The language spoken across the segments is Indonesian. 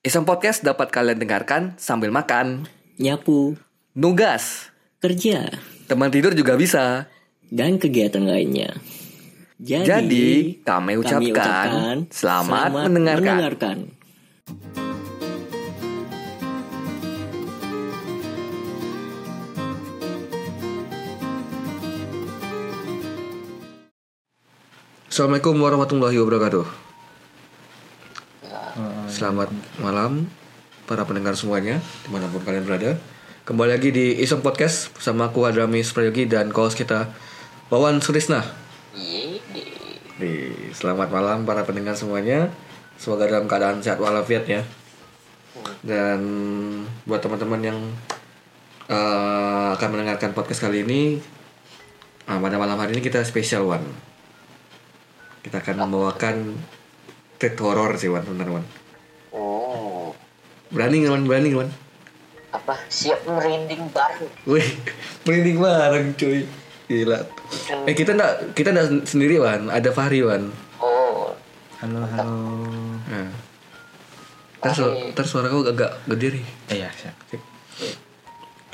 Iseng Podcast dapat kalian dengarkan sambil makan, nyapu, nugas, kerja, teman tidur juga bisa. dan kegiatan lainnya. Jadi, Jadi, kami ucapkan selamat mendengarkan. mendengarkan. Assalamualaikum warahmatullahi wabarakatuh. Selamat malam para pendengar semuanya di mana pun kalian berada. Kembali lagi di Iseng Podcast bersama aku Adramis Prayogi dan host kita Wawan Surisna. Di selamat malam para pendengar semuanya. Semoga dalam keadaan sehat walafiat ya. Dan buat teman-teman yang eh, akan mendengarkan podcast kali ini, ah, pada malam hari ini kita spesial one. Kita akan membawakan treat horror sih Wan, bener Wan. Berani nggak Wan? Berani nggak Wan? apa siap merinding bareng? Wih, merinding bareng cuy. Gila. Eh kita nggak kita nggak sendiri Wan, ada Fahri Wan. Oh, Halo, halo. Nah. Ntar, su ntar suara kau agak gede nih. Eh, ya, siap.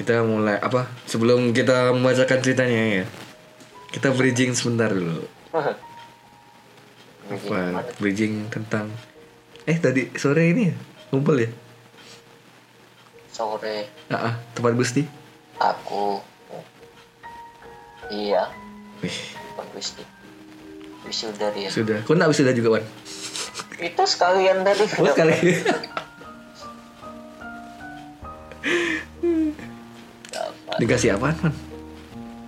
Kita mulai apa? Sebelum kita membacakan ceritanya ya. Kita bridging sebentar dulu. Apa? Bridging tentang Eh tadi sore ini ya? Ngumpul ya? Sore Ah, ah, tempat Gusti. aku iya Wih, bagus nih wisuda dia sudah. Kau nggak sudah juga, Wan? itu sekalian tadi Oh, sekali. Dikasih apaan, Wan?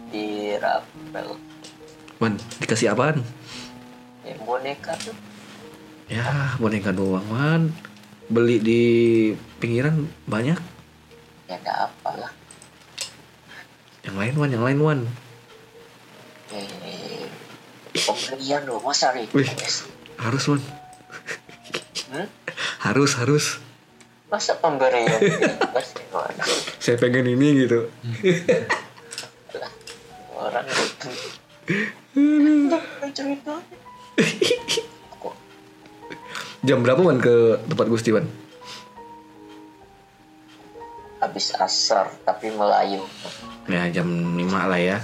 di rapel Wan, dikasih apaan? yang boneka tuh Ya, boneka doang, Wan. Beli di pinggiran banyak. Ya ada apa lah Yang lain, Wan, yang lain, Wan. eh pembelian loh masa Wih. request Harus, Wan. hmm? Harus, harus. masa pemberian Saya pengen ini gitu. orang itu Jam berapa, Wan, ke tempat Gusti, Wan? Habis asar tapi melayu Ya, jam 5 lah ya.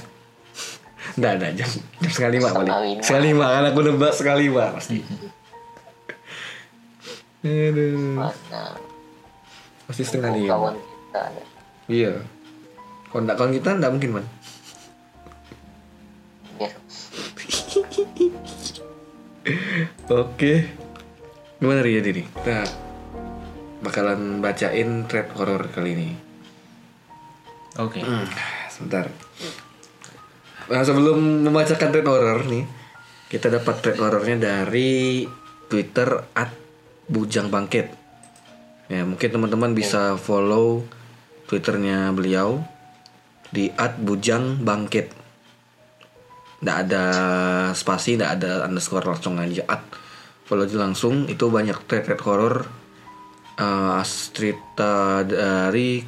Nggak, nggak, jam, jam setengah lima paling. lima. Setengah lima, kan aku nebak setengah lima pasti. Aduh, mana pasti setengah lima. kawan kita ada. Iya. Kalau nggak kawan kita nggak mungkin man. biar Oke. Gimana Ria Dini? Kita bakalan bacain thread horror kali ini. Oke. Hmm, sebentar. Nah, sebelum membacakan thread horror nih, kita dapat thread horrornya dari Twitter at Bujang Bangkit. Ya, mungkin teman-teman bisa follow Twitternya beliau di at Bujang Bangkit. Nggak ada spasi, nggak ada underscore langsung aja at follow aja langsung. Itu banyak thread-thread horror eh, cerita dari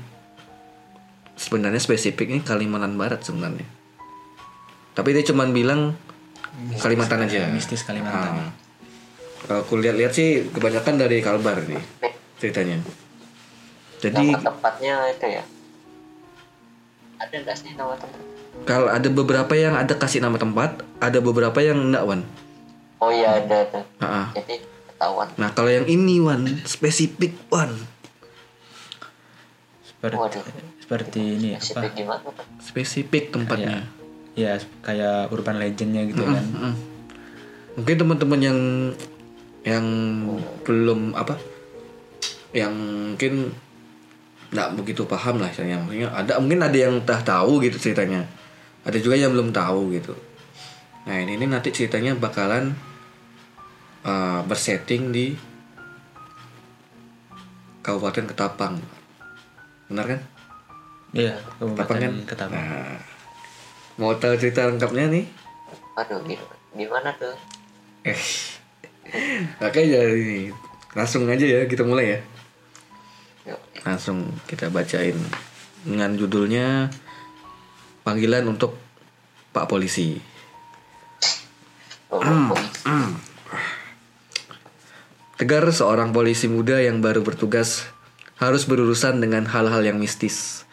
sebenarnya spesifiknya Kalimantan Barat sebenarnya. Tapi dia cuman bilang Kalimantan aja. Mistis Kalimantan. Ah. Kalau aku lihat-lihat sih kebanyakan dari Kalbar nih ceritanya. Jadi nama tempatnya itu ya ada nggak sih nama tempat kalau ada beberapa yang ada kasih nama tempat, ada beberapa yang enggak Wan. oh iya ada tuh Ah, ah. jadi ketahuan Nah kalau yang ini Wan spesifik Wan, Seperti Waduh. seperti ini apa? Spesifik gimana tuh spesifik tempatnya. Ya, kayak urban legendnya gitu kan. Mm. Mungkin teman-teman yang yang belum apa, yang mungkin nggak begitu paham lah misalnya maksudnya ada mungkin ada yang tak tahu gitu ceritanya ada juga yang belum tahu gitu nah ini, ini nanti ceritanya bakalan uh, bersetting di Kabupaten Ketapang benar kan Iya, Ketapang kan Kabupaten Ketapang. nah mau tahu cerita lengkapnya nih aduh gimana gimana tuh Eh, makanya ini langsung aja ya kita mulai ya. Yuk. Langsung kita bacain dengan judulnya panggilan untuk Pak Polisi. Oh, Hmm. polisi. Tegar seorang polisi muda yang baru bertugas harus berurusan dengan hal-hal yang mistis.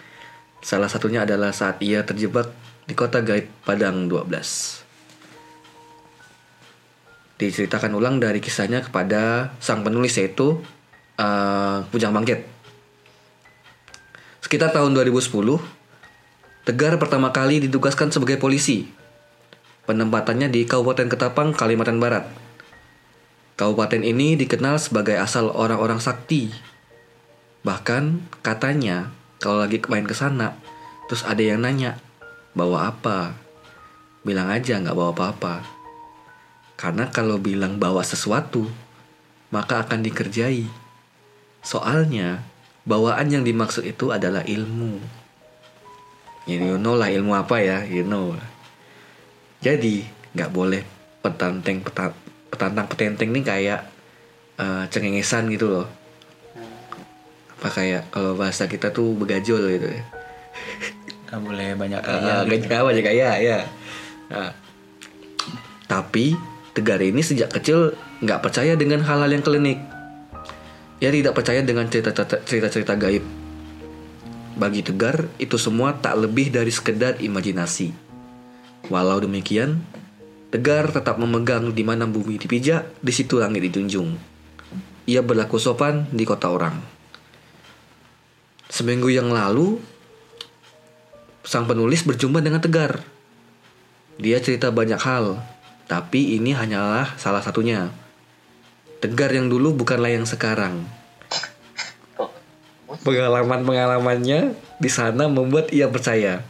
Salah satunya adalah saat ia terjebak di kota gaib Padang 12. Diceritakan ulang dari kisahnya kepada sang penulis yaitu uh, Bujang Bangkit. Sekitar tahun 2010, Tegar pertama kali ditugaskan sebagai polisi. Penempatannya di Kabupaten Ketapang, Kalimantan Barat. Kabupaten ini dikenal sebagai asal orang-orang sakti. Bahkan katanya kalau lagi main ke sana, terus ada yang nanya, bawa apa? Bilang aja nggak bawa apa-apa. Karena kalau bilang bawa sesuatu, maka akan dikerjai. Soalnya, bawaan yang dimaksud itu adalah ilmu. Ya, you know lah ilmu apa ya, you know. Jadi, nggak boleh petanteng peta, petantang petenteng nih kayak uh, cengengesan gitu loh. Apa kayak kalau bahasa kita tuh begajol gitu ya. Gak boleh banyak Uh, kaya. gitu. gak aja kaya ya. Nah, tapi Tegar ini sejak kecil nggak percaya dengan hal-hal yang klinik. Ia tidak percaya dengan cerita-cerita cerita-cerita gaib. Bagi Tegar, itu semua tak lebih dari sekedar imajinasi. Walau demikian, Tegar tetap memegang di mana bumi dipijak, di situ langit dijunjung. Ia berlaku sopan di kota orang. Seminggu yang lalu, sang penulis berjumpa dengan Tegar. Dia cerita banyak hal, tapi ini hanyalah salah satunya. Tegar yang dulu bukanlah yang sekarang. Pengalaman-pengalamannya di sana membuat ia percaya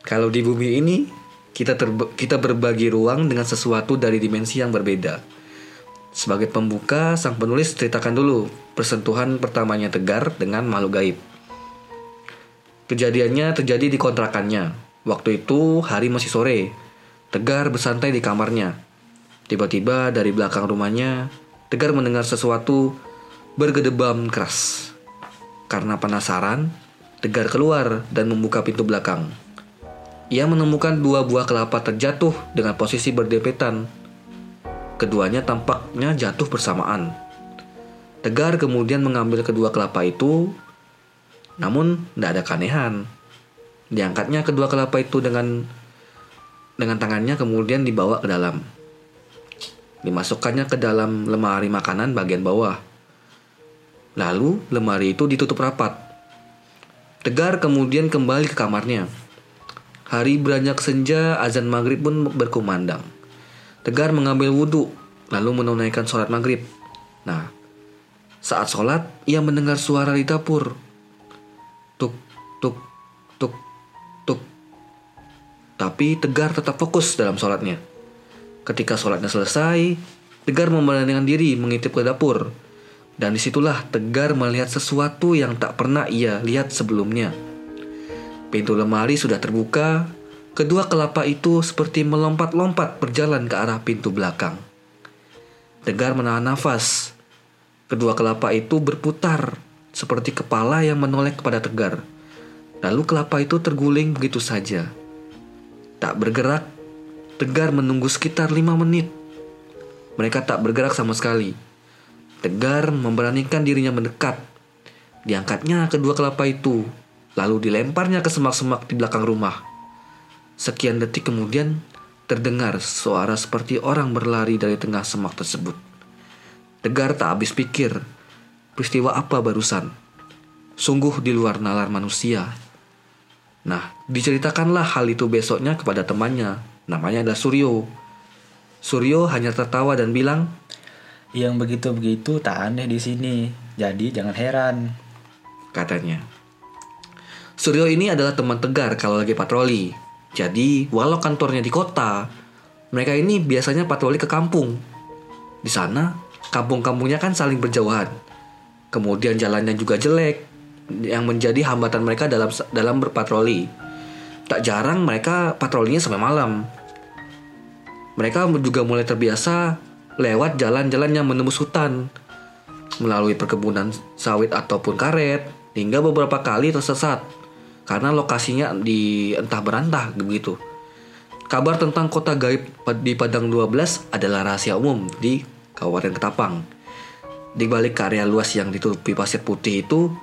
kalau di bumi ini kita terbe- kita berbagi ruang dengan sesuatu dari dimensi yang berbeda. Sebagai pembuka, sang penulis ceritakan dulu persentuhan pertamanya Tegar dengan makhluk gaib. Kejadiannya terjadi di kontrakannya. Waktu itu hari masih sore. Tegar bersantai di kamarnya. Tiba-tiba dari belakang rumahnya, Tegar mendengar sesuatu bergedebam keras. Karena penasaran, Tegar keluar dan membuka pintu belakang. Ia menemukan dua buah kelapa terjatuh dengan posisi berdempetan. Keduanya tampaknya jatuh bersamaan. Tegar kemudian mengambil kedua kelapa itu, namun tidak ada keanehan. Diangkatnya kedua kelapa itu dengan dengan tangannya kemudian dibawa ke dalam. Dimasukkannya ke dalam lemari makanan bagian bawah. Lalu lemari itu ditutup rapat. Tegar kemudian kembali ke kamarnya. Hari beranjak senja, azan maghrib pun berkumandang. Tegar mengambil wudhu, lalu menunaikan sholat maghrib. Nah, saat sholat, ia mendengar suara di dapur. Tuk, tuk, tuk, tuk. Tapi Tegar tetap fokus dalam sholatnya. Ketika sholatnya selesai, Tegar memberanikan diri mengintip ke dapur. Dan di situlah Tegar melihat sesuatu yang tak pernah ia lihat sebelumnya. Pintu lemari sudah terbuka, kedua kelapa itu seperti melompat-lompat berjalan ke arah pintu belakang. Tegar menahan nafas. Kedua kelapa itu berputar seperti kepala yang menoleh kepada Tegar. Lalu kelapa itu terguling begitu saja. Tak bergerak, Tegar menunggu sekitar lima menit. Mereka tak bergerak sama sekali. Tegar memberanikan dirinya mendekat. Diangkatnya kedua kelapa itu, lalu dilemparnya ke semak-semak di belakang rumah. Sekian detik kemudian, terdengar suara seperti orang berlari dari tengah semak tersebut. Tegar tak habis pikir, peristiwa apa barusan. Sungguh di luar nalar manusia. Nah, diceritakanlah hal itu besoknya kepada temannya, namanya adalah Suryo. Suryo hanya tertawa dan bilang, Yang begitu-begitu tak aneh di sini. Jadi jangan heran. katanya. Suryo ini adalah teman Tegar kalau lagi patroli. Jadi, walau kantornya di kota, mereka ini biasanya patroli ke kampung. Di sana, kampung-kampungnya kan saling berjauhan. Kemudian jalannya juga jelek, yang menjadi hambatan mereka dalam dalam berpatroli. Tak jarang mereka patrolinya sampai malam. Mereka juga mulai terbiasa lewat jalan-jalan yang menembus hutan, melalui perkebunan sawit ataupun karet, hingga beberapa kali tersesat karena lokasinya di entah berantah begitu. Kabar tentang kota gaib di Padang 12 adalah rahasia umum di Kabupaten Ketapang. Di balik area luas yang ditutupi pasir putih itu,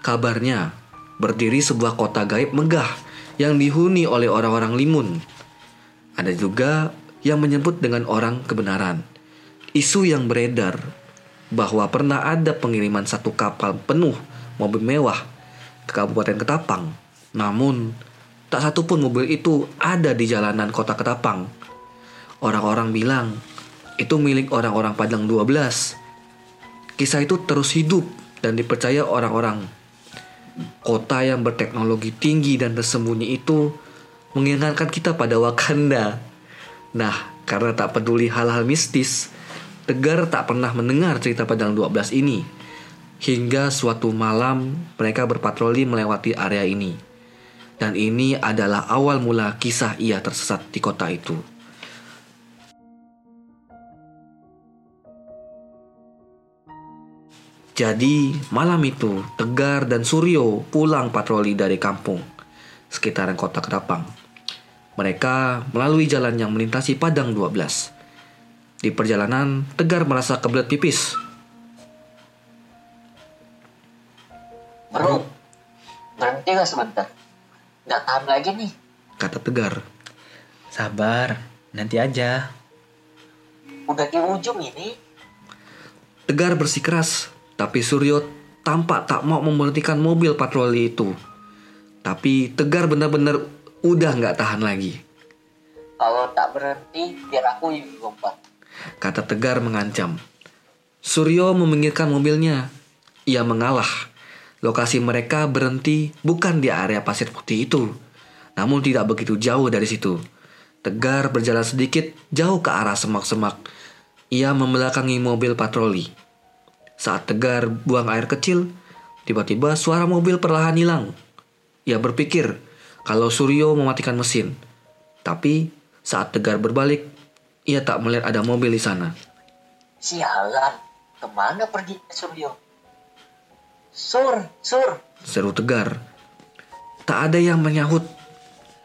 kabarnya berdiri sebuah kota gaib megah yang dihuni oleh orang-orang limun. Ada juga yang menyebut dengan orang kebenaran. Isu yang beredar bahwa pernah ada pengiriman satu kapal penuh mobil mewah ke Kabupaten Ketapang. Namun, tak satu pun mobil itu ada di jalanan kota Ketapang. Orang-orang bilang itu milik orang-orang Padang 12. Kisah itu terus hidup dan dipercaya orang-orang. Kota yang berteknologi tinggi dan tersembunyi itu mengingatkan kita pada Wakanda. Nah, karena tak peduli hal-hal mistis, Tegar tak pernah mendengar cerita Padang 12 ini. Hingga suatu malam mereka berpatroli melewati area ini. Dan ini adalah awal mula kisah ia tersesat di kota itu. Jadi malam itu Tegar dan Suryo pulang patroli dari kampung sekitaran kota Ketapang. Mereka melalui jalan yang melintasi Padang 12. Di perjalanan Tegar merasa kebelet pipis. Bro, berhenti sebentar? Gak tahan lagi nih. Kata Tegar. Sabar, nanti aja. Udah di ujung ini. Tegar bersikeras, tapi Suryo tampak tak mau memberhentikan mobil patroli itu. Tapi Tegar benar-benar udah nggak tahan lagi. Kalau tak berhenti, biar aku yang lompat. Kata Tegar mengancam. Suryo meminggirkan mobilnya. Ia mengalah. Lokasi mereka berhenti bukan di area pasir putih itu. Namun tidak begitu jauh dari situ. Tegar berjalan sedikit jauh ke arah semak-semak. Ia membelakangi mobil patroli. Saat Tegar buang air kecil, tiba-tiba suara mobil perlahan hilang. Ia berpikir kalau Suryo mematikan mesin. Tapi saat Tegar berbalik, ia tak melihat ada mobil di sana. Sialan, ke mana pergi Suryo? Sur, Sur. Seru Tegar. Tak ada yang menyahut.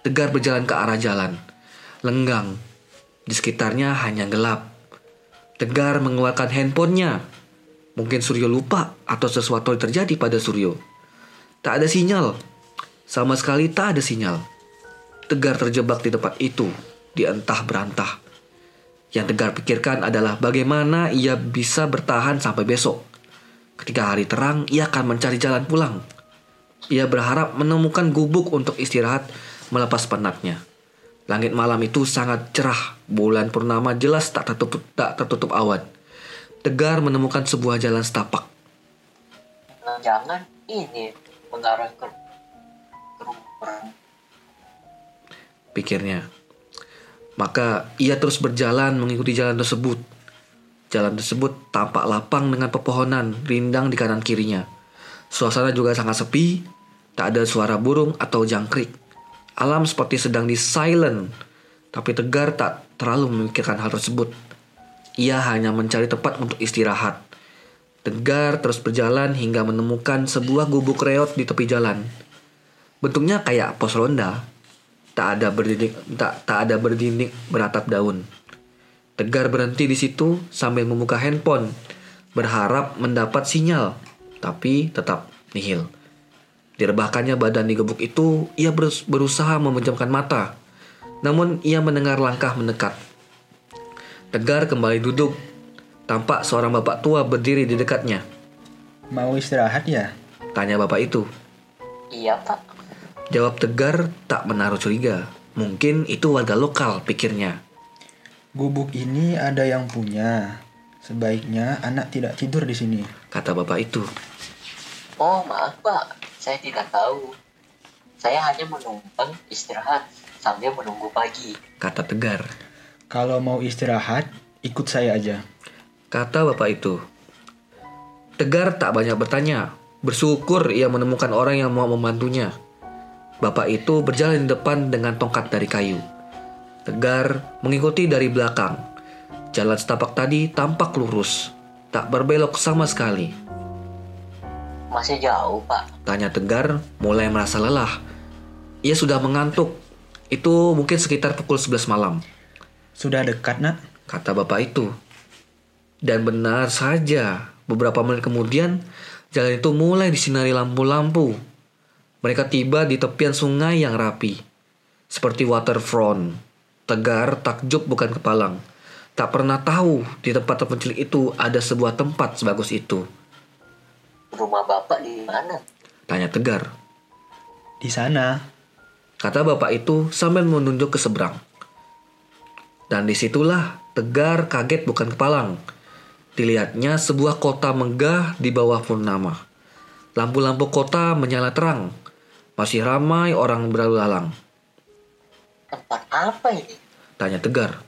Tegar berjalan ke arah jalan. Lenggang. Di sekitarnya hanya gelap. Tegar mengeluarkan handphonenya. Mungkin Suryo lupa atau sesuatu terjadi pada Suryo. Tak ada sinyal. Sama sekali tak ada sinyal. Tegar terjebak di tempat itu. Di entah berantah. Yang Tegar pikirkan adalah bagaimana ia bisa bertahan sampai besok. Ketika hari terang, ia akan mencari jalan pulang. Ia berharap menemukan gubuk untuk istirahat melepas penatnya. Langit malam itu sangat cerah, bulan purnama jelas tak tertutup, tak tertutup awan. Tegar menemukan sebuah jalan setapak. Jangan ini mengarah ke, ke rumah. Pikirnya. Maka ia terus berjalan mengikuti jalan tersebut. Jalan tersebut tampak lapang dengan pepohonan rindang di kanan kirinya. Suasana juga sangat sepi, tak ada suara burung atau jangkrik. Alam seperti sedang di silent, tapi Tegar tak terlalu memikirkan hal tersebut. Ia hanya mencari tempat untuk istirahat. Tegar terus berjalan hingga menemukan sebuah gubuk reot di tepi jalan. Bentuknya kayak pos ronda. Tak ada berdinding, tak, tak ada berdinding beratap daun. Tegar berhenti di situ sambil membuka handphone, berharap mendapat sinyal, tapi tetap nihil. Direbahkannya badan di gebuk itu, ia berusaha memejamkan mata. Namun ia mendengar langkah mendekat. Tegar kembali duduk. Tampak seorang bapak tua berdiri di dekatnya. Mau istirahat ya? Tanya bapak itu. Iya pak. Jawab Tegar tak menaruh curiga. Mungkin itu warga lokal, pikirnya. Gubuk ini ada yang punya. Sebaiknya anak tidak tidur di sini. Kata bapak itu. Oh maaf pak, saya tidak tahu. Saya hanya menumpang istirahat sambil menunggu pagi. Kata Tegar. Kalau mau istirahat, ikut saya aja. Kata bapak itu. Tegar tak banyak bertanya. Bersyukur ia menemukan orang yang mau membantunya. Bapak itu berjalan di depan dengan tongkat dari kayu. Tegar mengikuti dari belakang. Jalan setapak tadi tampak lurus, tak berbelok sama sekali. Masih jauh pak. Tanya Tegar mulai merasa lelah. Ia sudah mengantuk. Itu mungkin sekitar pukul 11 malam. Sudah dekat, nak? Kata bapak itu. Dan benar saja, Beberapa menit kemudian, jalan itu mulai disinari lampu-lampu. Mereka tiba di tepian sungai yang rapi. Seperti waterfront. Tegar, takjub bukan kepalang. Tak pernah tahu di tempat terpencil itu ada sebuah tempat sebagus itu. Rumah bapak di mana? Tanya Tegar. Di sana, Kata bapak itu sambil menunjuk ke seberang. Dan di situlah Tegar kaget bukan kepalang. Dilihatnya sebuah kota megah di bawah purnama. Lampu-lampu kota menyala terang. Masih ramai orang berlalu lalang. Tempat apa ini? Tanya Tegar.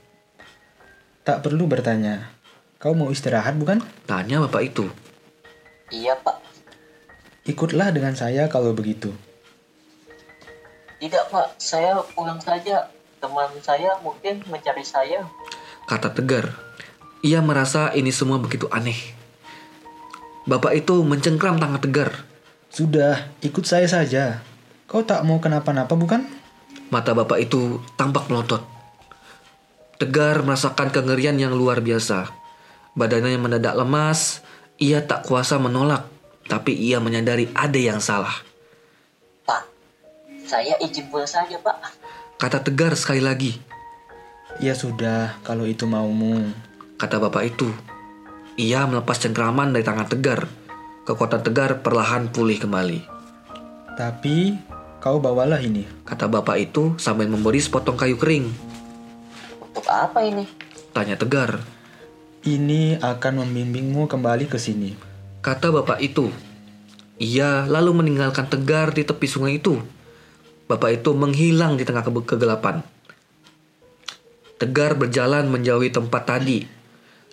tak perlu bertanya. Kau mau istirahat bukan? Tanya bapak itu. Iya pak. Ikutlah dengan saya kalau begitu. Tidak pak, saya pulang saja. Teman saya mungkin mencari saya. Kata Tegar. Ia merasa ini semua begitu aneh. Bapak itu mencengkram tangan Tegar. Sudah, ikut saya saja. Kau tak mau kenapa-napa bukan? Mata bapak itu tampak melotot. Tegar merasakan kengerian yang luar biasa. Badannya yang mendadak lemas, ia tak kuasa menolak, tapi ia menyadari ada yang salah. Pak, saya izin pulang saja pak. Kata Tegar sekali lagi, Ya sudah, kalau itu maumu. kata bapak itu. Ia melepas cengkraman dari tangan Tegar. Kekuatan Tegar perlahan pulih kembali. Tapi, kau bawalah ini. Kata bapak itu sambil memberi sepotong kayu kering. Untuk apa ini? Tanya Tegar. Ini akan membimbingmu kembali ke sini. Kata bapak itu. Ia lalu meninggalkan Tegar di tepi sungai itu. Bapak itu menghilang di tengah kebe- kegelapan. Tegar berjalan menjauhi tempat tadi.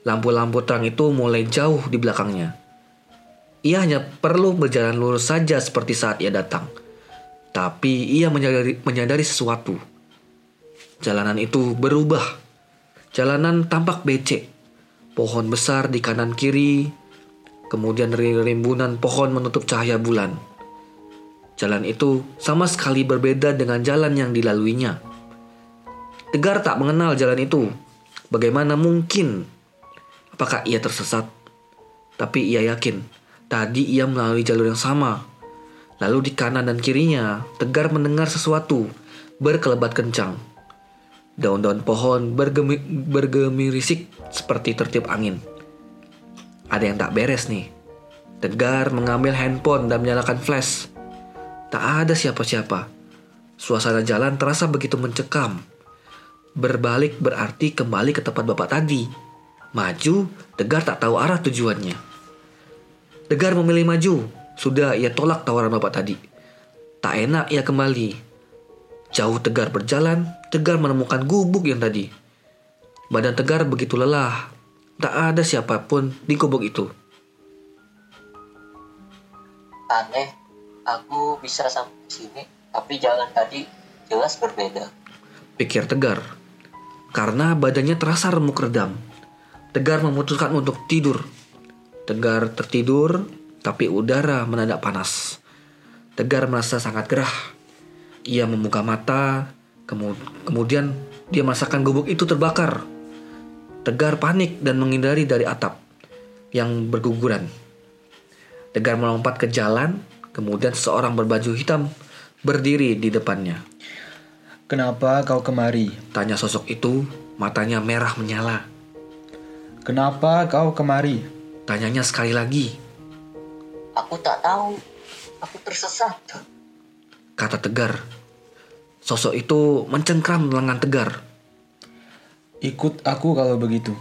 Lampu-lampu terang itu mulai jauh di belakangnya. Ia hanya perlu berjalan lurus saja seperti saat ia datang. Tapi ia menyadari, menyadari sesuatu. Jalanan itu berubah. Jalanan tampak becek. Pohon besar di kanan kiri, kemudian rimbunan pohon menutup cahaya bulan. Jalan itu sama sekali berbeda dengan jalan yang dilaluinya. Tegar tak mengenal jalan itu. Bagaimana mungkin? Apakah ia tersesat? Tapi ia yakin, tadi ia melalui jalur yang sama. Lalu di kanan dan kirinya, Tegar mendengar sesuatu berkelebat kencang. Daun-daun pohon bergemi, bergemirisik seperti tertiup angin. Ada yang tak beres nih. Tegar mengambil handphone dan menyalakan flash. Tak ada siapa-siapa. Suasana jalan terasa begitu mencekam. Berbalik berarti kembali ke tempat bapak tadi. Maju, Tegar tak tahu arah tujuannya. Tegar memilih maju. Sudah ia tolak tawaran bapak tadi. Tak enak ia kembali. Jauh Tegar berjalan, Tegar menemukan gubuk yang tadi. Badan Tegar begitu lelah. Tak ada siapa pun di gubuk itu. Aneh, aku bisa sampai sini, tapi jalan tadi jelas berbeda. Pikir Tegar. Karena badannya terasa remuk redam. Tegar memutuskan untuk tidur. Tegar tertidur, tapi udara mendadak panas. Tegar merasa sangat gerah. Ia membuka mata, kemu- kemudian dia merasakan gubuk itu terbakar. Tegar panik dan menghindari dari atap yang berguguran. Tegar melompat ke jalan, kemudian seseorang berbaju hitam berdiri di depannya. Kenapa kau kemari? Tanya sosok itu, matanya merah menyala. Kenapa kau kemari? Tanyanya sekali lagi, Aku tak tahu, aku tersesat. kata Tegar. Sosok itu mencengkram lengan Tegar. Ikut aku kalau begitu.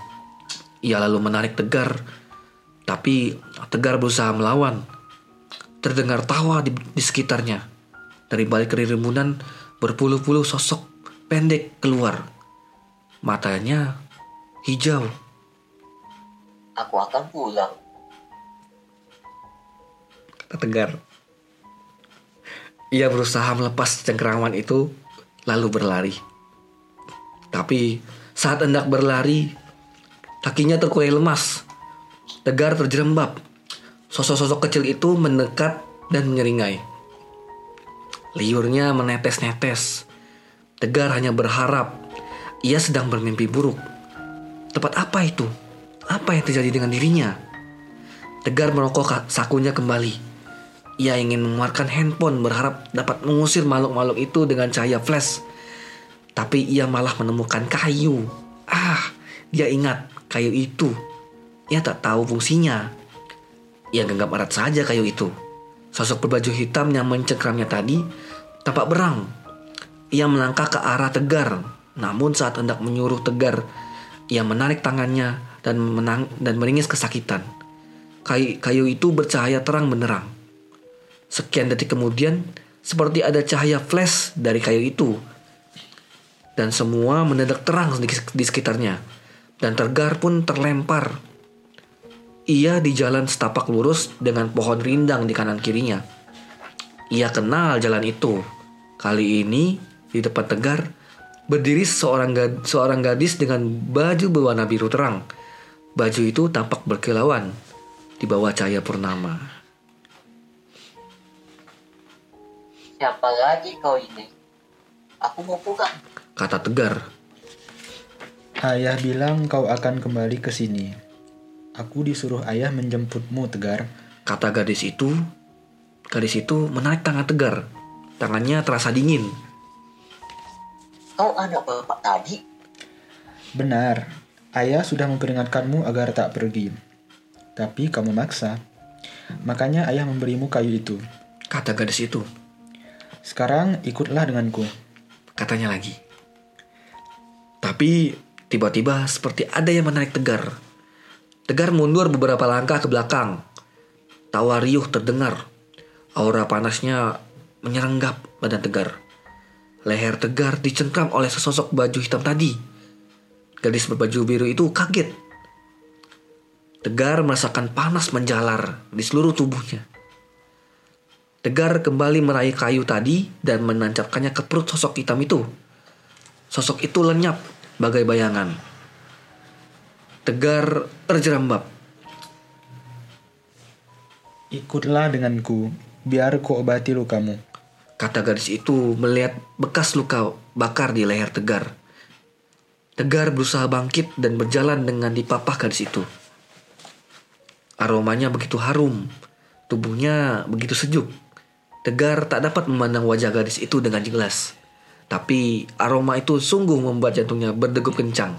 Ia lalu menarik Tegar, tapi Tegar berusaha melawan. Terdengar tawa di, di sekitarnya. Dari balik kerumunan, berpuluh-puluh sosok pendek keluar. Matanya hijau. Aku akan pulang. Tegar. Ia berusaha melepas cengkeraman itu, lalu berlari. Tapi saat hendak berlari, kakinya terkulai lemas. Tegar terjerembab. Sosok-sosok kecil itu mendekat dan menyeringai. Liurnya menetes-netes. Tegar hanya berharap ia sedang bermimpi buruk. Tepat apa itu? Apa yang terjadi dengan dirinya? Tegar merokok sakunya kembali. Ia ingin mengeluarkan handphone berharap dapat mengusir makhluk-makhluk itu dengan cahaya flash. Tapi ia malah menemukan kayu. Ah, dia ingat kayu itu. Ia tak tahu fungsinya. Ia genggam erat saja kayu itu. Sosok berbaju hitam yang mencengkramnya tadi tampak berang. Ia melangkah ke arah Tegar. Namun saat hendak menyuruh Tegar, ia menarik tangannya dan menang dan meringis kesakitan. Kayu, kayu itu bercahaya terang benderang. Sekian detik kemudian, seperti ada cahaya flash dari kayu itu. Dan semua mendadak terang di, sekitarnya. Dan Tegar pun terlempar. Ia di jalan setapak lurus dengan pohon rindang di kanan kirinya. Ia kenal jalan itu. Kali ini di depan Tegar berdiri seorang gad- seorang gadis dengan baju berwarna biru terang. Baju itu tampak berkilauan di bawah cahaya purnama. Siapa lagi kau ini? Aku mau pulang. Kata Tegar, Ayah bilang kau akan kembali ke sini. Aku disuruh ayah menjemputmu, Tegar. kata gadis itu. Gadis itu menarik tangan Tegar. Tangannya terasa dingin. Kau anak bapak tadi? Benar, ayah sudah memperingatkanmu agar tak pergi. Tapi kamu maksa. Makanya ayah memberimu kayu itu. Kata gadis itu. Sekarang ikutlah denganku. Katanya lagi. Tapi tiba-tiba seperti ada yang menarik Tegar. Tegar mundur beberapa langkah ke belakang. Tawa riuh terdengar. Aura panasnya menyerenggap badan Tegar. Leher Tegar dicengkram oleh sesosok baju hitam tadi. Gadis berbaju biru itu kaget. Tegar merasakan panas menjalar di seluruh tubuhnya. Tegar kembali meraih kayu tadi dan menancapkannya ke perut sosok hitam itu. Sosok itu lenyap bagai bayangan. Tegar terjerambab. Ikutlah denganku, biar ku obati lukamu. Kata gadis itu melihat bekas luka bakar di leher Tegar. Tegar berusaha bangkit dan berjalan dengan dipapah gadis itu. Aromanya begitu harum, tubuhnya begitu sejuk. Tegar tak dapat memandang wajah gadis itu dengan jelas. Tapi aroma itu sungguh membuat jantungnya berdegup kencang.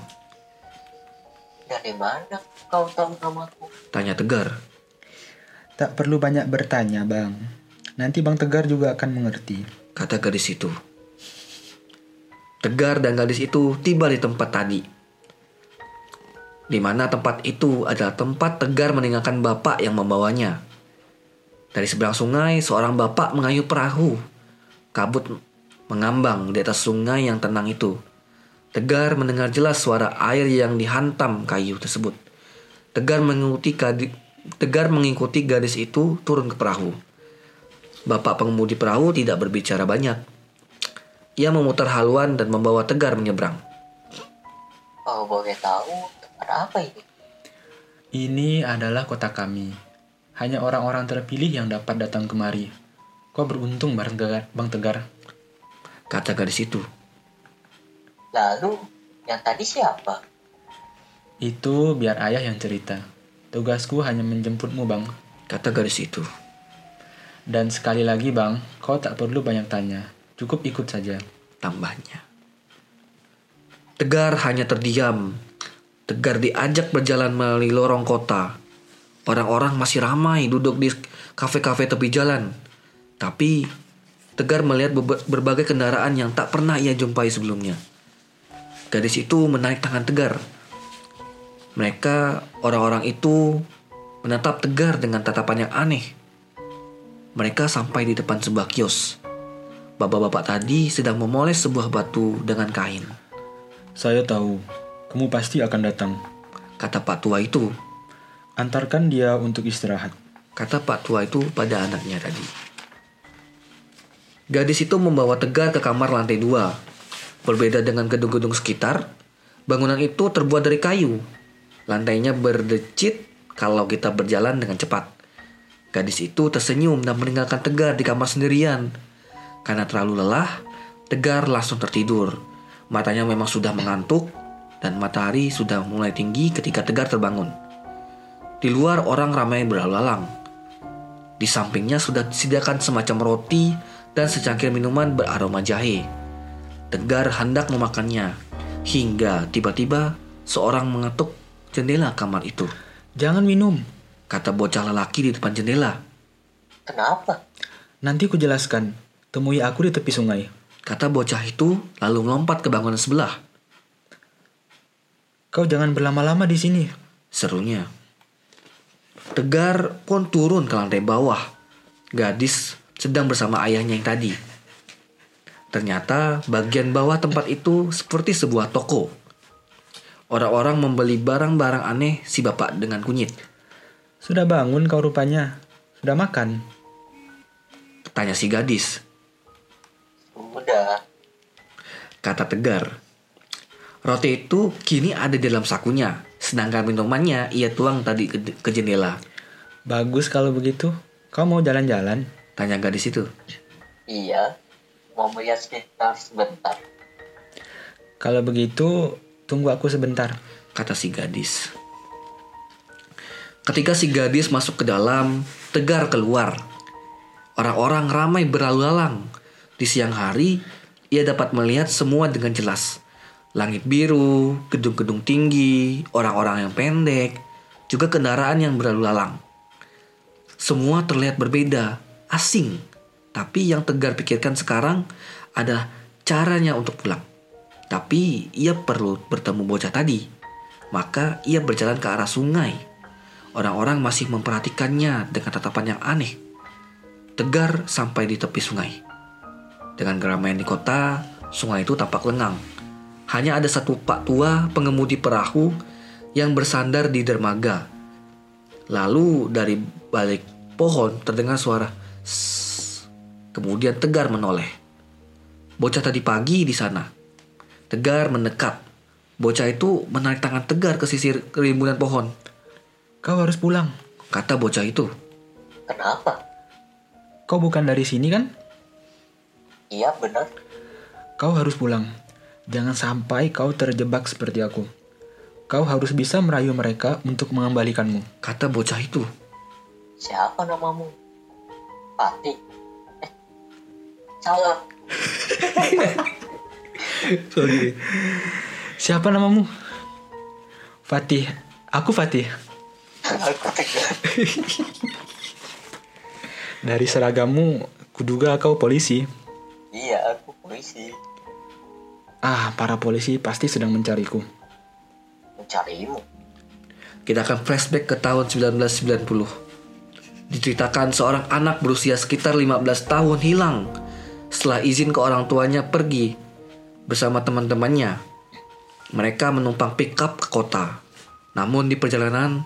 Dari mana kau tahu namaku? Tanya Tegar. Tak perlu banyak bertanya, Bang. Nanti Bang Tegar juga akan mengerti. kata gadis itu. Tegar dan gadis itu tiba di tempat tadi. Di mana tempat itu adalah tempat Tegar meninggalkan bapak yang membawanya. Dari seberang sungai, seorang bapak mengayuh perahu. Kabut mengambang di atas sungai yang tenang itu. Tegar mendengar jelas suara air yang dihantam kayu tersebut. Tegar mengikuti Tegar mengikuti gadis itu turun ke perahu. Bapak pengemudi perahu tidak berbicara banyak. Ia memutar haluan dan membawa Tegar menyeberang. Kau boleh tahu tempat apa ini? Ini adalah kota kami. Hanya orang-orang terpilih yang dapat datang kemari. Kau beruntung, Bang Tegar. Bang Tegar. Kata gadis itu. Lalu, yang tadi siapa? Itu biar ayah yang cerita. Tugasku hanya menjemputmu, Bang. Kata gadis itu. Dan sekali lagi, Bang, kau tak perlu banyak tanya. Cukup ikut saja. Tambahnya. Tegar hanya terdiam. Tegar diajak berjalan melalui lorong kota. Orang-orang masih ramai duduk di kafe-kafe tepi jalan. Tapi Tegar melihat berbagai kendaraan yang tak pernah ia jumpai sebelumnya. Gadis itu menarik tangan Tegar. Mereka, orang-orang itu menatap Tegar dengan tatapan yang aneh. Mereka sampai di depan sebuah kios. Bapak-bapak tadi sedang memoles sebuah batu dengan kain. Saya tahu, kamu pasti akan datang. Kata Pak Tua itu. Antarkan dia untuk istirahat. Kata Pak Tua itu pada anaknya tadi. Gadis itu membawa Tegar ke kamar lantai dua. Berbeda dengan gedung-gedung sekitar, bangunan itu terbuat dari kayu. Lantainya berdecit kalau kita berjalan dengan cepat. Gadis itu tersenyum dan meninggalkan Tegar di kamar sendirian. Karena terlalu lelah, Tegar langsung tertidur. Matanya memang sudah mengantuk dan matahari sudah mulai tinggi ketika Tegar terbangun. Di luar orang ramai berlalu lalang. Di sampingnya sudah disediakan semacam roti dan secangkir minuman beraroma jahe. Tegar hendak memakannya, hingga tiba-tiba seorang mengetuk jendela kamar itu. Jangan minum. Kata bocah lelaki di depan jendela. Kenapa? Nanti ku jelaskan. Temui aku di tepi sungai. Kata bocah itu lalu melompat ke bangunan sebelah. Kau jangan berlama-lama di sini. Serunya. Tegar pun turun ke lantai bawah. Gadis sedang bersama ayahnya yang tadi. Ternyata bagian bawah tempat itu seperti sebuah toko. Orang-orang membeli barang-barang aneh si bapak dengan kunyit. Sudah bangun kau rupanya. Sudah makan. Tanya si gadis. Udah. Kata Tegar. Roti itu kini ada di dalam sakunya. Sedangkan minumannya ia tuang tadi ke, ke jendela. Bagus kalau begitu. Kau mau jalan-jalan? Tanya gadis itu. Iya. Mau melihat sekitar sebentar. Kalau begitu, tunggu aku sebentar. Kata si gadis. Ketika si gadis masuk ke dalam, Tegar keluar. Orang-orang ramai berlalu lalang. Di siang hari, ia dapat melihat semua dengan jelas. Langit biru, gedung-gedung tinggi, orang-orang yang pendek, juga kendaraan yang berlalu lalang. Semua terlihat berbeda, asing. Tapi yang Tegar pikirkan sekarang adalah caranya untuk pulang. Tapi ia perlu bertemu bocah tadi. Maka ia berjalan ke arah sungai. Orang-orang masih memperhatikannya dengan tatapan yang aneh. Tegar sampai di tepi sungai. Dengan keramaian di kota, sungai itu tampak lengang. Hanya ada satu pak tua pengemudi perahu yang bersandar di dermaga. Lalu dari balik pohon terdengar suara "Sss". Kemudian Tegar menoleh. Bocah tadi pagi di sana. Tegar mendekat. Bocah itu menarik tangan Tegar ke sisi rimbunan pohon. Kau harus pulang. Kata bocah itu. Kenapa? Kau bukan dari sini kan? Iya benar. Kau harus pulang. Jangan sampai kau terjebak seperti aku. Kau harus bisa merayu mereka untuk mengembalikanmu. Kata bocah itu. Siapa namamu? Pati. Eh, salah. Siapa namamu? Fatih. Aku Fatih. Dari seragammu, kuduga kau polisi. Iya, aku polisi. Ah, para polisi pasti sedang mencariku. Mencarimu. Kita akan flashback ke tahun 1990. Diceritakan seorang anak berusia sekitar 15 tahun hilang setelah izin ke orang tuanya pergi bersama teman-temannya. Mereka menumpang pickup ke kota. Namun di perjalanan,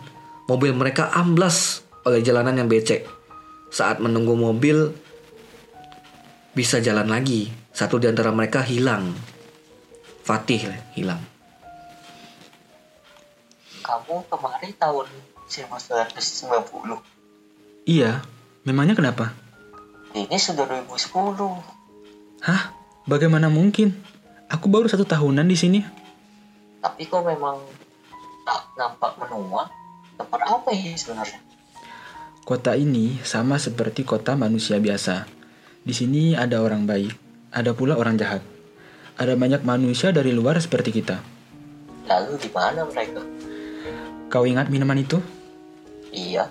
mobil mereka amblas oleh jalanan yang becek. Saat menunggu mobil bisa jalan lagi, satu di antara mereka hilang. Fatih hilang. Kamu kemarin tahun 1990. Iya, memangnya kenapa? Ini sudah 2010. Hah? Bagaimana mungkin? Aku baru satu tahunan di sini. Tapi kok memang tak nampak menua. Tempat apa ini sebenarnya? Kota ini sama seperti kota manusia biasa. Di sini ada orang baik, ada pula orang jahat. Ada banyak manusia dari luar seperti kita. Lalu di mana mereka? Kau ingat minuman itu? Iya.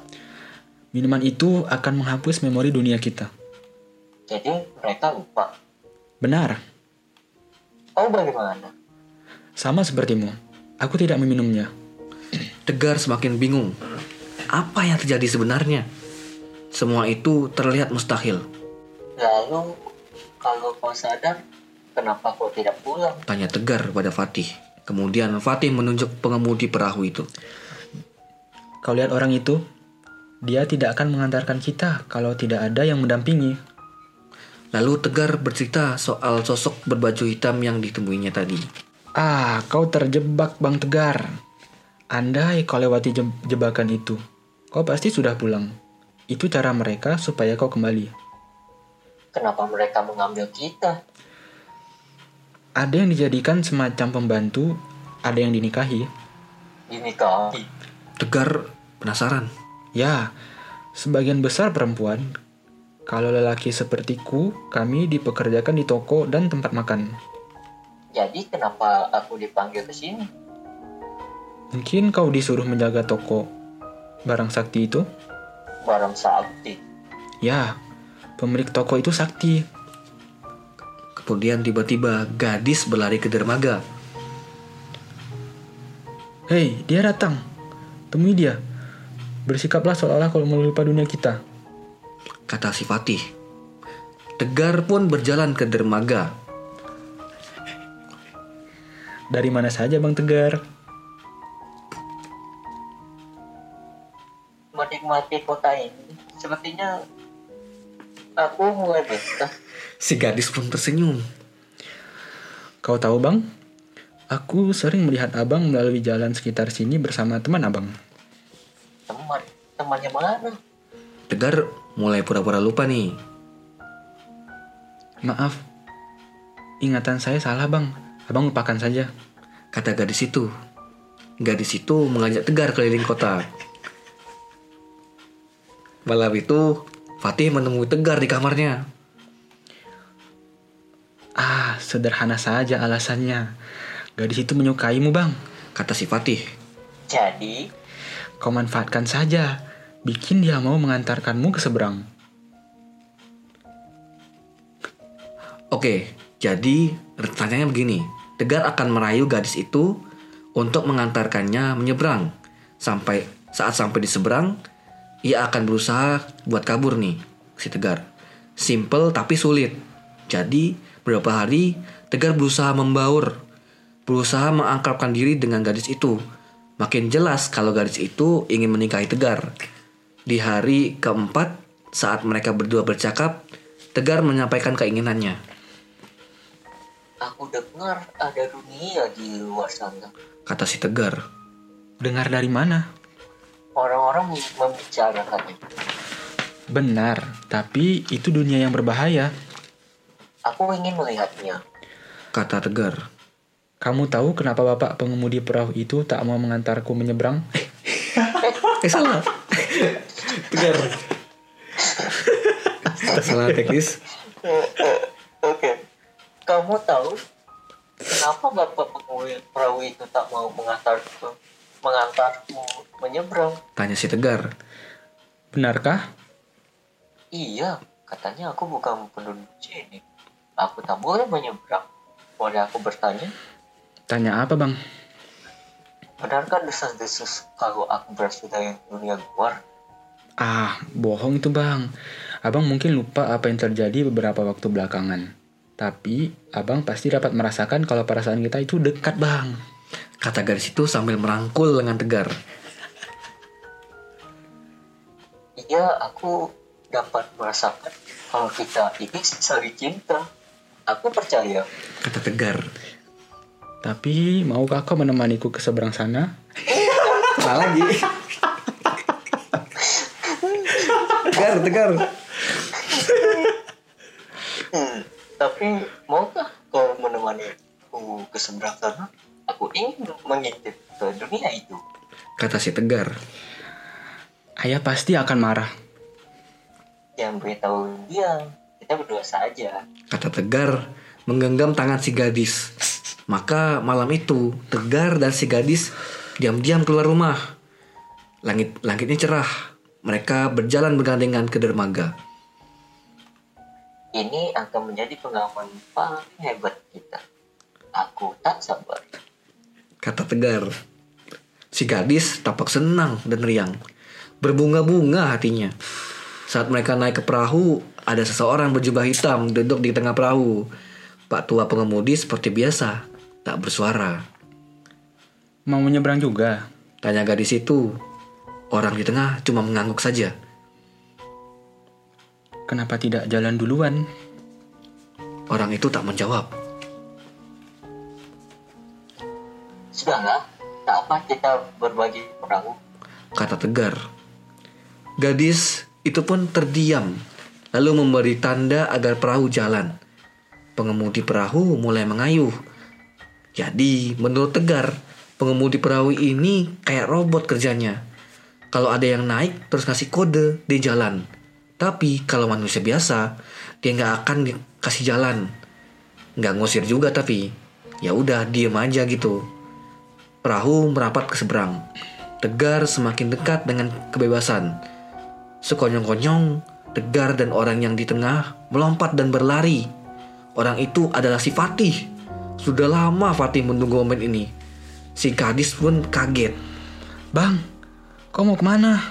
Minuman itu akan menghapus memori dunia kita. Jadi mereka lupa. Benar, Kau bagaimana? sama sepertimu. Aku tidak meminumnya. Tegar semakin bingung. Apa yang terjadi sebenarnya? Semua itu terlihat mustahil. Lalu kalau kau sadar, kenapa kau tidak pulang? Tanya Tegar pada Fatih. Kemudian Fatih menunjuk pengemudi perahu itu. Kau lihat orang itu? Dia tidak akan mengantarkan kita kalau tidak ada yang mendampingi. Lalu Tegar bercerita soal sosok berbaju hitam yang ditemuinya tadi. Ah, kau terjebak Bang Tegar. Andai kau lewati je- jebakan itu, kau pasti sudah pulang. Itu cara mereka supaya kau kembali. Kenapa mereka mengambil kita? Ada yang dijadikan semacam pembantu, ada yang dinikahi. Dinikahi. Tegar Penasaran? Ya, sebagian besar perempuan. Kalau lelaki sepertiku, kami dipekerjakan di toko dan tempat makan. Jadi kenapa aku dipanggil ke sini? Mungkin kau disuruh menjaga toko barang sakti itu? Barang sakti. Ya, pemilik toko itu sakti. Kemudian tiba-tiba gadis berlari ke dermaga. Hei, dia datang. Temui dia. Bersikaplah seolah-olah kalau mau lupa dunia kita. Kata si Fatih. Tegar pun berjalan ke dermaga. Dari mana saja Bang Tegar? Menikmati kota ini. Sepertinya aku mulai betah. Si gadis pun tersenyum. Kau tahu Bang? Aku sering melihat Abang melalui jalan sekitar sini bersama teman Abang. Teman, temannya mana? Tegar mulai pura-pura lupa nih. Maaf, ingatan saya salah Bang. Abang lupakan saja. Kata gadis itu. Gadis itu mengajak Tegar keliling kota. Malam itu, Fatih menemui Tegar di kamarnya. Ah, sederhana saja alasannya. Gadis itu menyukaimu Bang. Kata si Fatih. Jadi, Kau manfaatkan saja. Bikin dia mau mengantarkanmu ke seberang. Oke, jadi rencananya begini. Tegar akan merayu gadis itu untuk mengantarkannya menyeberang. Sampai saat sampai di seberang, ia akan berusaha buat kabur nih, si Tegar. Simple tapi sulit. Jadi, beberapa hari Tegar berusaha membaur, berusaha mengakrabkan diri dengan gadis itu. Makin jelas kalau gadis itu ingin menikahi Tegar. Di hari keempat, saat mereka berdua bercakap, Tegar menyampaikan keinginannya. aku dengar ada dunia di luar sana. Kata si Tegar. Dengar dari mana? Orang-orang membicarakannya. Benar, tapi itu dunia yang berbahaya. Aku ingin melihatnya. Kata Tegar. Kamu tahu kenapa bapak pengemudi perahu itu tak mau mengantarku menyeberang? Eh salah. Tegar. salah teknis. Oke. Kamu tahu kenapa bapak pengemudi perahu itu tak mau mengantarku mengantarku menyeberang? Tanya si Tegar. Benarkah? Iya, katanya aku bukan penduduk sini. Aku tak boleh menyeberang. Boleh aku bertanya? Tanya apa bang? Benarkah desas-desus kalau aku berasal dari dunia luar? Ah, bohong itu bang. Abang mungkin lupa apa yang terjadi beberapa waktu belakangan. Tapi, abang pasti dapat merasakan kalau perasaan kita itu dekat bang. Kata gadis itu sambil merangkul lengan Tegar. Iya, aku dapat merasakan kalau kita ini saling cinta. Aku percaya. Kata Tegar. Tapi, maukah kau menemaniku ke seberang sana? Salah lagi. tegar, Tegar. Hmm, tapi maukah kau menemani aku ke seberang sana? Aku ingin mengintip ke dunia itu. Kata si Tegar. Ayah pasti akan marah. Yang beritahu dia, kita berdua saja. Kata Tegar menggenggam tangan si gadis. Maka malam itu Tegar dan si gadis diam-diam keluar rumah. Langit langitnya cerah. Mereka berjalan bergandengan ke dermaga. Ini akan menjadi pengalaman paling hebat kita. Aku tak sabar. Kata Tegar. Si gadis tampak senang dan riang. Berbunga-bunga hatinya. Saat mereka naik ke perahu, ada seseorang berjubah hitam duduk di tengah perahu. Pak tua pengemudi seperti biasa, tak bersuara. Mau menyeberang juga? Tanya gadis itu. Orang di tengah cuma mengangguk saja. Kenapa tidak jalan duluan? Orang itu tak menjawab. Sudahlah, tak apa kita berbagi perahu. Kata Tegar. Gadis itu pun terdiam, lalu memberi tanda agar perahu jalan. Pengemudi perahu mulai mengayuh. Jadi, menurut Tegar, pengemudi perahu ini kayak robot kerjanya. kalau ada yang naik terus ngasih kode dia jalan. Tapi kalau manusia biasa dia nggak akan dikasih jalan. Nggak ngusir juga tapi ya udah diem aja gitu. Perahu merapat ke seberang. Tegar semakin dekat dengan kebebasan. Sekonyong-konyong, Tegar dan orang yang di tengah melompat dan berlari. Orang itu adalah si Fatih. Sudah lama Fatih menunggu momen ini. Si gadis pun kaget. Bang, kau mau ke mana?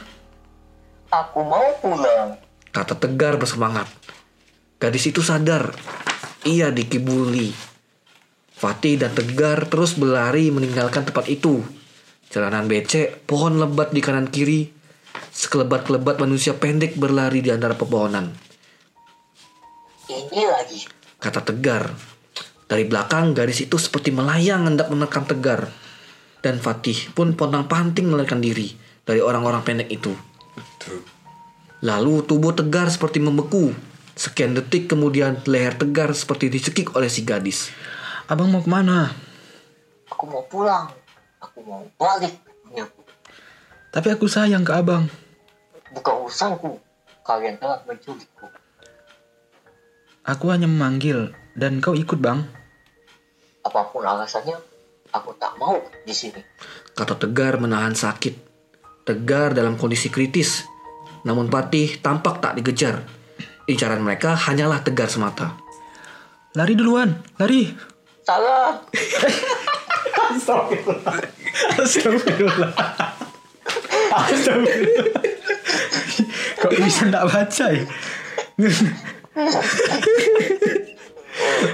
Aku mau pulang. Kata Tegar bersemangat. Gadis itu sadar. Ia dikibuli. Fatih dan Tegar terus berlari meninggalkan tempat itu. Jalanan becek, pohon lebat di kanan kiri. Sekelebat-kelebat manusia pendek berlari di antara pepohonan. Ini lagi. Kata Tegar. Dari belakang gadis itu seperti melayang hendak menerkam Tegar. Dan Fatih pun pontang-panting melarikan diri dari orang-orang pendek itu. Lalu tubuh Tegar seperti membeku. Sekian detik kemudian leher Tegar seperti dicekik oleh si gadis. Abang mau ke mana? Aku mau pulang. Aku mau balik. Nyapu. Tapi aku sayang ke abang. Bukan urusanku. Kalian telah menculikku. Aku hanya memanggil dan kau ikut bang. Apa pun alasannya, aku tak mau di sini. Kata Tegar menahan sakit. Tegar dalam kondisi kritis. Namun Patih tampak tak dikejar. Incaran mereka hanyalah Tegar semata. Lari duluan, lari. Salah. Astagfirullah. Astagfirullah. Kok bisa ndak baca ya?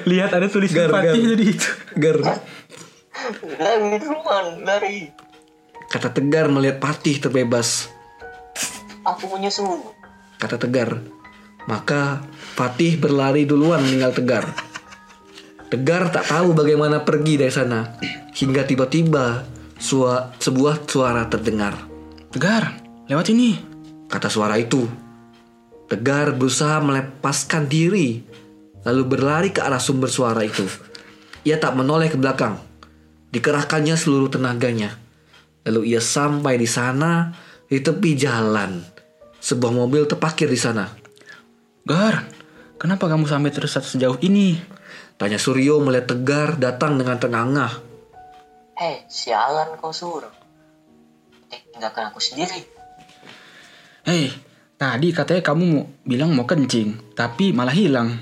Lihat ada tulisan Gar, Fatih gar. jadi itu. Tegar. Lari duluan, lari. Kata Tegar melihat Patih terbebas. Aku menyusul. Kata Tegar. Maka Fatih berlari duluan meninggal Tegar. Tegar tak tahu bagaimana pergi dari sana. Hingga tiba-tiba sua- sebuah suara terdengar. Tegar, lewat ini. Kata suara itu. Tegar berusaha melepaskan diri, lalu berlari ke arah sumber suara itu. Ia tak menoleh ke belakang. Dikerahkannya seluruh tenaganya. Lalu ia sampai di sana di tepi jalan. Sebuah mobil terparkir di sana. Gar, kenapa kamu sampai tersesat sejauh ini? Tanya Suryo melihat Tegar datang dengan tengah-engah. Hei, sialan kau suruh. Eh, tinggalkan aku sendiri. Hei, tadi katanya kamu mau bilang mau kencing, tapi malah hilang.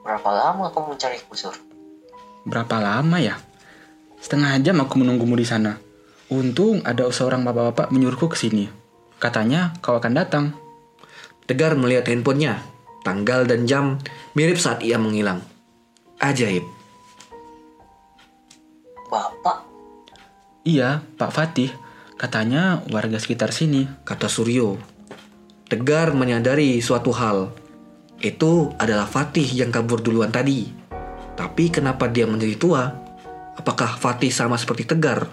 Berapa lama kau mencari kusur? Berapa lama ya? Setengah jam aku menunggumu di sana. Untung ada seorang bapak-bapak menyuruhku ke sini. Katanya kau akan datang. Tegar melihat handphonenya. Tanggal dan jam mirip saat ia menghilang. Ajaib. Bapak, Iya, Pak Fatih. Katanya warga sekitar sini. kata Suryo. Tegar menyadari suatu hal. Itu adalah Fatih yang kabur duluan tadi. Tapi kenapa dia menjadi tua? Apakah Fatih sama seperti Tegar?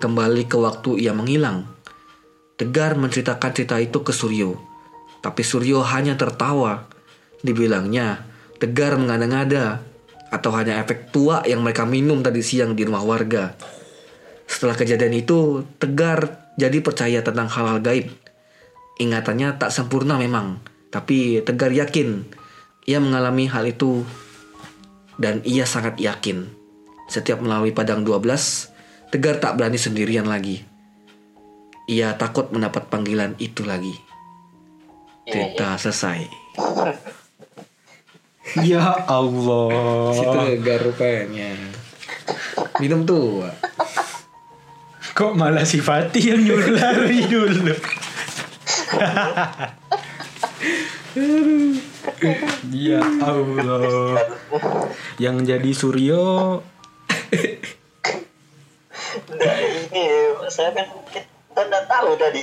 Kembali ke waktu ia menghilang. Tegar menceritakan cerita itu ke Suryo. Tapi Suryo hanya tertawa. Dibilangnya, Tegar mengada-ngada. Atau hanya efek tua yang mereka minum tadi siang di rumah warga. Setelah kejadian itu, Tegar jadi percaya tentang hal-hal gaib. Ingatannya tak sempurna memang, tapi Tegar yakin ia mengalami hal itu dan ia sangat yakin. Setiap melalui padang 12, Tegar tak berani sendirian lagi. Ia takut mendapat panggilan itu lagi. Iya, Cerita selesai. Ya Allah. Situ Tegar rupanya. Minum tua. Kok malah si Fatih yang nyuruh lari dulu? ya Allah. Yang jadi Suryo Nah, ini saya kan kita nggak tahu tadi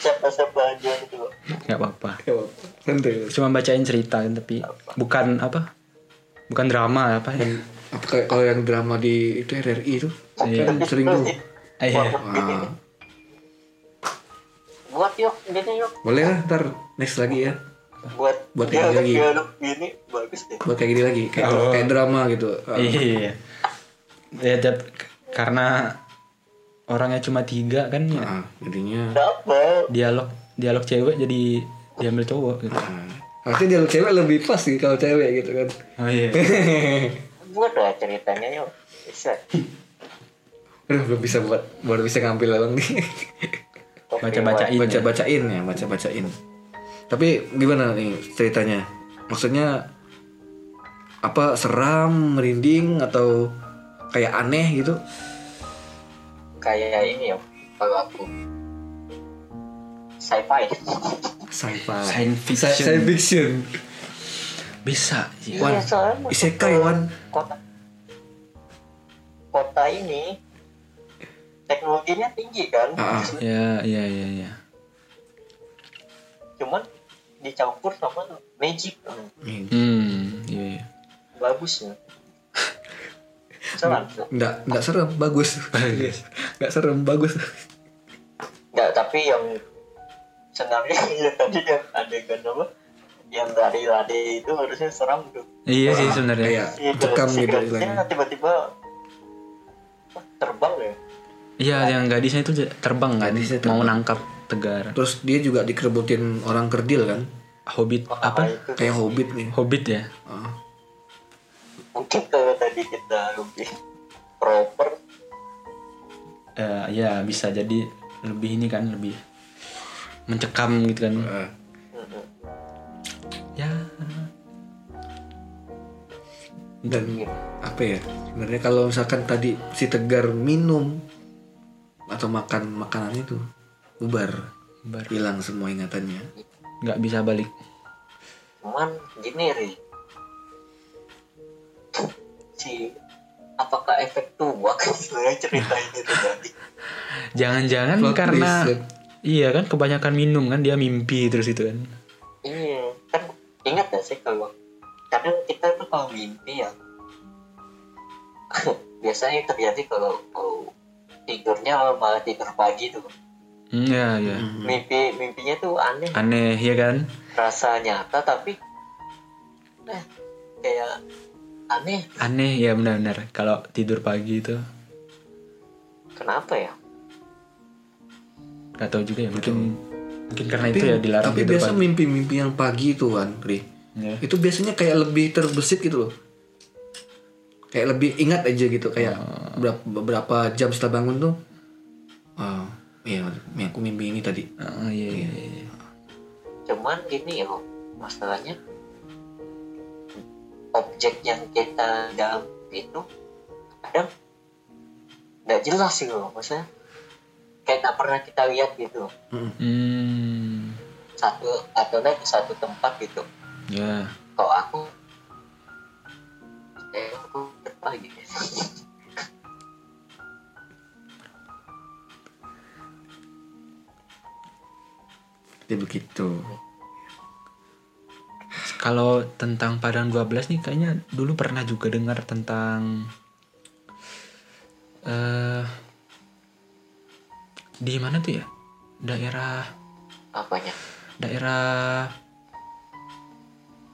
siapa-siapa aja itu. nggak apa-apa. Santai. Cuma bacain cerita kan, tapi bukan apa? Bukan drama apa ya? Apa kayak kalau yang drama di itu RRI itu Iya. kan sering tuh. Eh, iya. Wah, Buat yuk, gini yuk. boleh lah ntar next lagi ya. Buat Buat dialog- ini lagi. gini bagus deh. Buat kayak gini lagi, kayak, Oh. kayak drama gitu. Ah. Iya. Ya, karena orangnya cuma tiga kan ya Nah, jadinya Dapat. dialog dialog cewek jadi diambil cowok gitu. nah, artinya dia cewek lebih pas sih kalau cewek gitu kan. Oh iya. Buat lah ceritanya yuk. Bisa. Aduh, belum bisa buat baru bisa ngambil abang nih. Baca-bacain. baca ya. bacain ya, baca bacain. Tapi gimana nih ceritanya? Maksudnya apa seram, merinding atau kayak aneh gitu? Kayak ini ya. Kalau aku. Sci-fi. Sci-fi. Science fiction. Science fiction. Bisa. Ya. Wan, Iya, isekai, Wan. Kota. Kota ini teknologinya tinggi kan. Ah, ah. Ya, iya, iya, iya. Cuman dicampur sama magic. Hmm, iya, iya. Bagus ya. Seram. Nggak, nggak serem, bagus. nggak serem, bagus. Nggak, tapi yang sebenarnya yang tadi yang adegan apa? Yang lari-lari itu harusnya seram tuh. Iya sih sebenarnya. Iya, cekam si gitu tiba-tiba wah, terbang ya. Iya, yang gadisnya itu terbang kan, Gadisnya mau terbang. nangkap tegar. Terus dia juga dikerebutin orang kerdil kan? Hobbit Nah, apa? itu Kayak hobbit nih. Hobbit ya. Ah. mungkin kalau tadi kita lebih proper Eh, ya bisa jadi lebih ini kan lebih mencekam gitu kan. Mm-mm. Ya. dan apa ya sebenarnya kalau misalkan tadi si tegar minum atau makan makanan itu bubar Bubar. hilang semua ingatannya nggak bisa balik. cuman gini Ri si apakah efek tua kan sebenarnya cerita ini terjadi Jangan-jangan karena kan? Iya kan kebanyakan minum kan dia mimpi terus itu kan. iya kan ingat gak sih kalau kadang kita tuh kalau mimpi ya biasanya terjadi kalau, kalau tidurnya malah tidur pagi tuh. Hmm, ya ya. mimpi mimpinya tuh aneh. Aneh ya kan? rasa nyata tapi eh, kayak aneh. Aneh ya benar-benar. Kalau tidur pagi itu. Kenapa ya nggak tahu juga ya mungkin mungkin karena tapi, itu ya dilarang tapi biasa mimpi-mimpi yang pagi itu kan Ri. Ya. itu biasanya kayak lebih terbesit gitu loh. Kayak lebih ingat aja gitu kayak Oh. berapa, beberapa jam setelah bangun tuh oh iya iya, aku mimpi ini tadi. Oh, iya, iya, iya. cuman gini ya masalahnya objek yang kita dalam itu kadang nggak jelas sih loh maksudnya kayak nggak pernah kita lihat gitu. Hmm, satu atau di satu tempat gitu. Ya. kalau aku eh aku apa gitu. Jadi begitu. Kalau tentang Padang 12 nih kayaknya dulu pernah juga dengar tentang eh di mana tuh ya? Daerah apanya? Daerah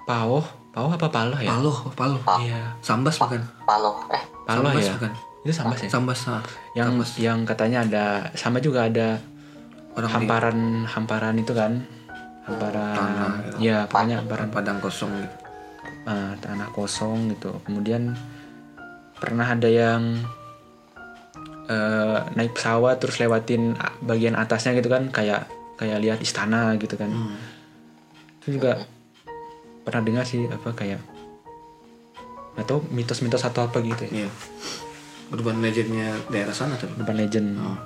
Paloh, Paloh apa Paloh ya? paloh paloh. Iya, sambas bukan? Paloh eh. Paloh Sambas ya. bukan? Itu Sambas ya? sambas ah. yang yang katanya ada sama juga ada Orang hamparan hamparan itu kan? Hamparan Tanah, ya pokoknya hamparan. Padang kosong gitu. Eh, tanah kosong gitu. Kemudian pernah ada yang eh, naik pesawat terus lewatin bagian atasnya gitu kan kayak kayak lihat istana gitu kan Hmm. itu juga pernah dengar sih apa kayak atau mitos-mitos atau apa gitu ya Iya. Urban legendnya daerah sana tuh. depan legend Oh.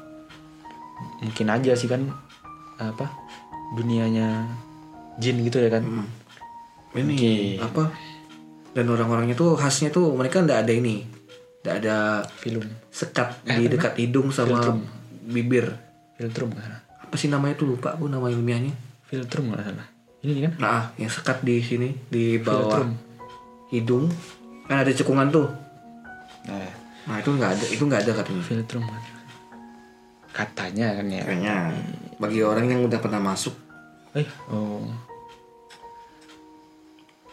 mungkin aja sih kan apa dunianya jin gitu ya kan Hmm. Ini apa? Dan orang-orangnya tuh khasnya tuh mereka ndak ada ini, ndak ada film. sekat di dekat hidung sama Filtrum. bibir. filtrum salah. Apa sih namanya tuh lupa aku nama ilmiahnya. filtrum nggak salah. Ini kan? Nah, yang sekat di sini di bawah Filtrum. hidung. Kan ada cekungan tuh. nah, Nah itu nggak ada, itu nggak ada katanya. filtrum katanya kan ya. Kayaknya bagi orang yang udah pernah masuk. Eh oh.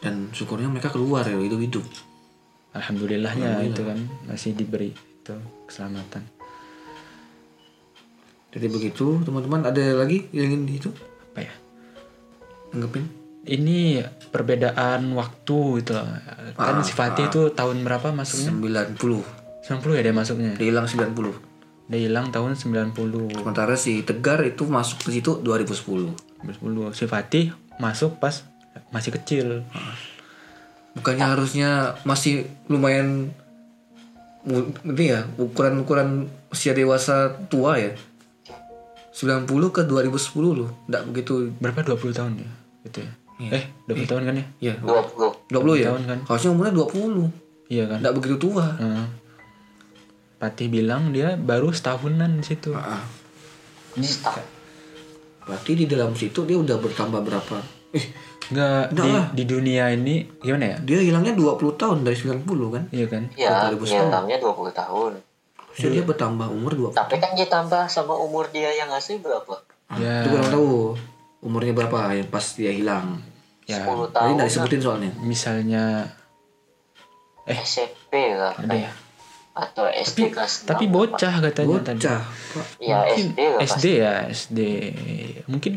Dan syukurnya mereka keluar ya hidup alhamdulillahnya itu kan masih diberi itu keselamatan. Jadi begitu teman-teman ada lagi yang ingin itu? Apa ya? Anggapin? ini perbedaan waktu loh. kan si Fatih itu tahun berapa masuknya? 90 90 ya dia masuknya? Dia hilang 90 dia hilang tahun 90 sementara si Tegar itu masuk ke situ 2010 2010 si Fatih masuk pas masih kecil bukannya harusnya masih lumayan ini ya ukuran-ukuran usia dewasa tua ya? 90 ke 2010 loh nggak begitu. Berapa? 20 tahun ya? Gitu ya? Eh 20 tahun kan ya? Ya 20 20 ya? Tahun kan. harusnya umurnya 20 iya kan? Nggak begitu tua. Heeh. Fatih bilang dia baru setahunan di situ. Ah, Stop. berarti di dalam situ dia udah bertambah berapa eh Enggak Enggak di, lah. di dunia ini gimana ya? Dia hilangnya 20 tahun dari 90 kan? Iya kan? Ya, 2000 tahun. hilangnya 20 tahun. Harusnya dia bertambah umur 20 Tapi kan ditambah sama umur dia yang asli berapa? ya. Itu kurang tahu. Umurnya berapa yang pas dia hilang? Ya. 10 tadi tahun nggak disebutin soalnya. Misalnya SMP lah. Ada ya atau SD kelas tapi 6. bocah katanya tadi bocah Pak. Ya mungkin SD lah SD ya SD mungkin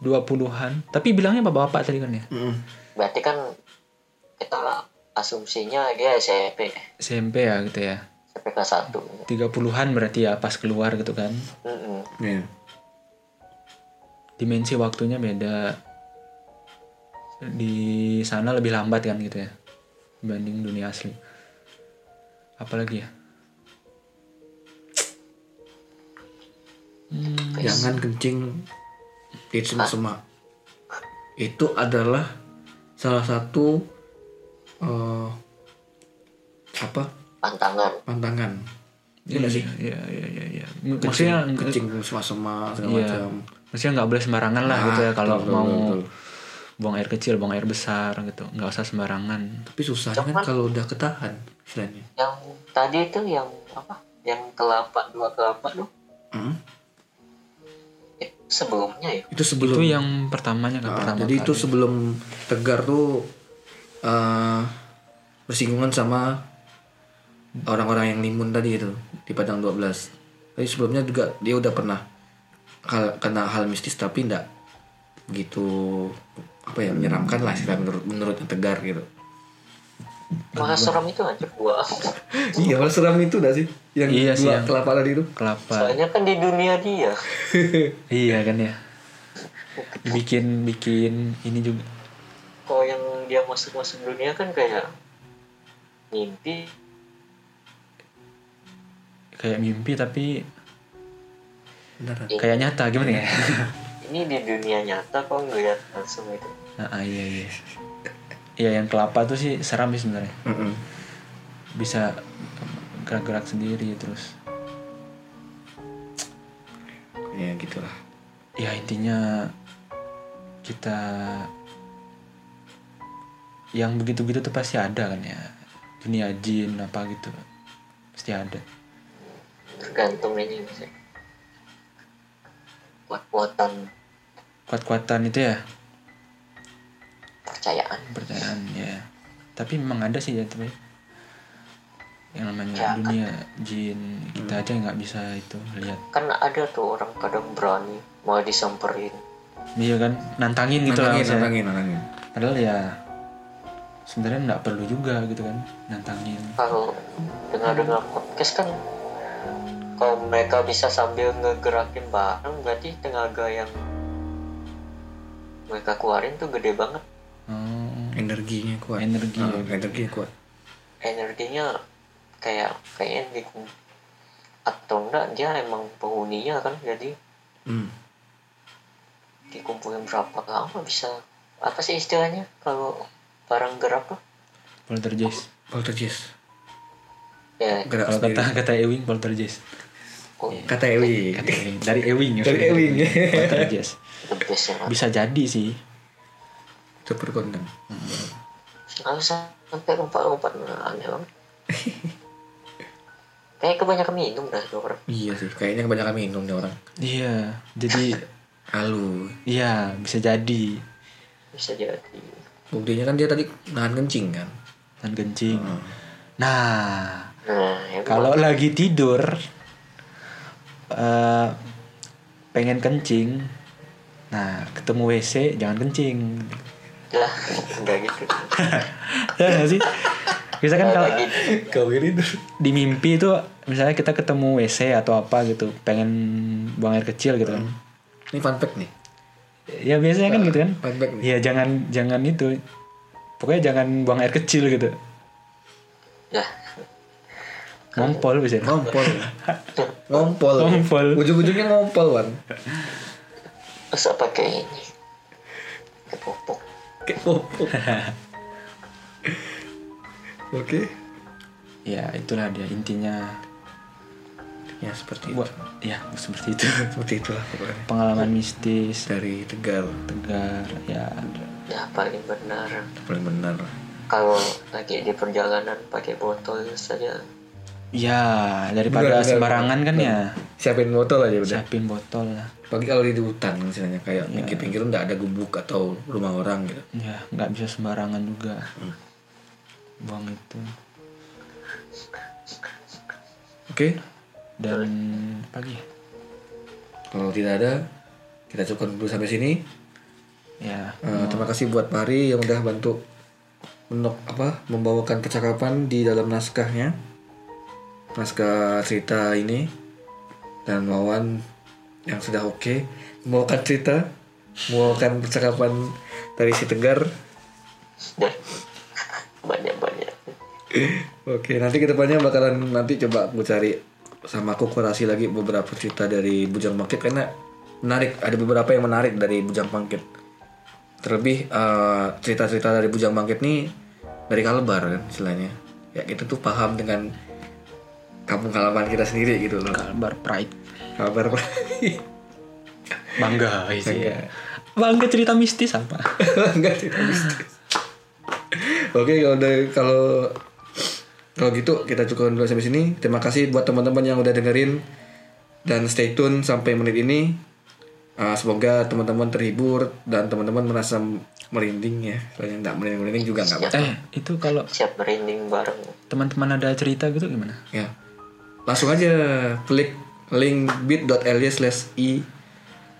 20-an tapi bilangnya bapak-bapak tadi kan ya Mm-mm. Berarti kan kita asumsinya dia SMP. SMP ya gitu ya SMP kelas 1. 30-an berarti ya pas keluar gitu kan Mm-mm. Iya. dimensi waktunya beda di sana lebih lambat kan gitu ya dibanding dunia asli apalagi ya jangan kencing di semak-semak itu adalah salah satu eh, apa Pantangan. pantangan Iya nggak sih Iya, iya, iya, iya. Kencing, Maksudnya, kencing semak-semak segala iya. macam maksudnya nggak boleh sembarangan lah Ah, gitu ya kalau betul, mau betul, betul. buang air kecil, buang air besar gitu, nggak usah sembarangan. tapi susahnya kan kalau udah ketahan istilahnya Yang tadi itu yang apa? Yang kelapa dua kelapa tuh. Hmm? Sebelumnya ya. itu sebelum. Itu yang pertamanya kan Ah, pertama jadi itu sebelum tegar tuh eh bersinggungan sama orang-orang yang limun tadi itu di Padang 12 tapi sebelumnya juga dia udah pernah hal, kena hal mistis tapi enggak gitu apa ya menyeramkan lah istilah menurut menurut yang tegar gitu Malah seram itu aja gua. iya malah seram itu dah sih yang Iya sih, dua yang- kelapa tadi itu kelapa. Soalnya kan di dunia dia. iya kan ya. Bikin bikin ini juga. Kalau yang dia masuk-masuk dunia kan kayak mimpi Kayak mimpi tapi beneran kayak nyata gimana ya? ini di dunia nyata kok ngeliat langsung itu Nah, ah, iya iya. Iya yang kelapa tuh sih seram sih sebenarnya. Mm-mm. Bisa gerak-gerak sendiri terus. ya gitulah ya intinya kita yang begitu-begitu tuh pasti ada kan ya dunia jin apa gitu pasti ada tergantung ini sih kuat-kuatan kuat-kuatan itu ya percayaan percayaan ya. Tapi memang ada sih ya tapi yang namanya Ya. dunia jin kita aja nggak bisa itu lihat. Kan ada tuh orang kadang berani mau disamperin iya kan nantangin gitu lah nantangin maksudnya. nantangin nantangin. Padahal ya sebenarnya nggak perlu juga gitu kan nantangin. Kalau dengar-dengar podcast kan kalau mereka bisa sambil ngegerakin barang berarti tenaga yang mereka keluarin tuh gede banget energinya kuat. Energi. Ah, energinya kuat. Energinya kayak kayaknya di atau enggak dia emang penghuninya kan jadi hmm. dikumpulin berapa lama bisa? Apa sih istilahnya kalau barang gerak tuh? Poltergeist. Poltergeist. Ya. Gerak kalau sendiri. kata kata Ewing poltergeist. Kok kata Ewi kata Ewing. Dari Ewing Dari Ewing. poltergeist. Bisa jadi sih super kondang nggak usah sampai lompat-lompat nah, aneh banget. Kayak kebanyakan minum dah tuh orang. Iya sih kayaknya kebanyakan minum nih orang. Iya jadi halu. Iya bisa jadi. Bisa jadi. Buktinya kan dia tadi nahan kencing kan? Dan kencing. Nah nah ya kalau lagi tidur eh pengen kencing. Nah ketemu WC jangan kencing lah. Enggak gitu. Ya nggak sih? Misalkan kalau Enggak gitu. Kau ini di mimpi itu misalnya kita ketemu WC atau apa gitu pengen buang air kecil gitu kan. Ini fun fact nih. ya biasanya kan gitu kan. Fun fact nih. ya jangan jangan itu. Pokoknya jangan buang air kecil gitu. Lah. Ngompol biasanya Ngompol. ngompol. Ngompol. Ujung-ujungnya ngompol, Wan. masa pakai ini? Kepopok Kayak ngompol. Oke. ya itulah dia intinya Ya seperti itu. buat ya seperti itu Seperti itulah pokoknya. pengalaman mistis Dari Tegal. tegar ya ya paling benar Paling benar. kalau lagi di perjalanan pakai botol saja ya daripada Benar, benar, sembarangan kan benar. ya Siapin botol aja udah. siapin botol lah Pagi kalau di hutan misalnya kayak pinggir-pinggir nggak ada gubuk atau rumah orang gitu. ya nggak bisa sembarangan juga buang itu Oke. dan pagi Kalau tidak ada, kita cukupkan dulu sampai sini. ya Eh, terima kasih buat Pari yang udah bantu menok apa membawakan percakapan di dalam naskahnya naskah cerita ini dan Wawan yang sudah oke membawakan cerita membawakan percakapan dari si Tegar dan banyak banyak. Oke nanti ke depannya bakalan nanti coba aku cari sama aku kurasi lagi beberapa cerita dari Bujang Bangkit karena menarik ada beberapa yang menarik dari Bujang Bangkit. Terlebih eh, cerita-cerita dari Bujang Bangkit nih dari Kalbar kan istilahnya. Ya kita tuh paham dengan kampung halaman kita sendiri gitu loh. Kalbar pride. Kalbar bangga sih. Bangga. bangga cerita mistis apa? Enggak tidak mistis. Oke kalau dari kalau kalau gitu kita cukupkan dulu sampai sini. Terima kasih buat teman-teman yang udah dengerin. Dan stay tune sampai menit ini. Uh, semoga teman-teman terhibur dan teman-teman merasa merinding ya. Soalnya nggak merinding-merinding juga nggak apa-apa. Eh itu kalau siap merinding bareng. teman-teman ada cerita gitu gimana? Ya langsung aja klik link bit.ly slash i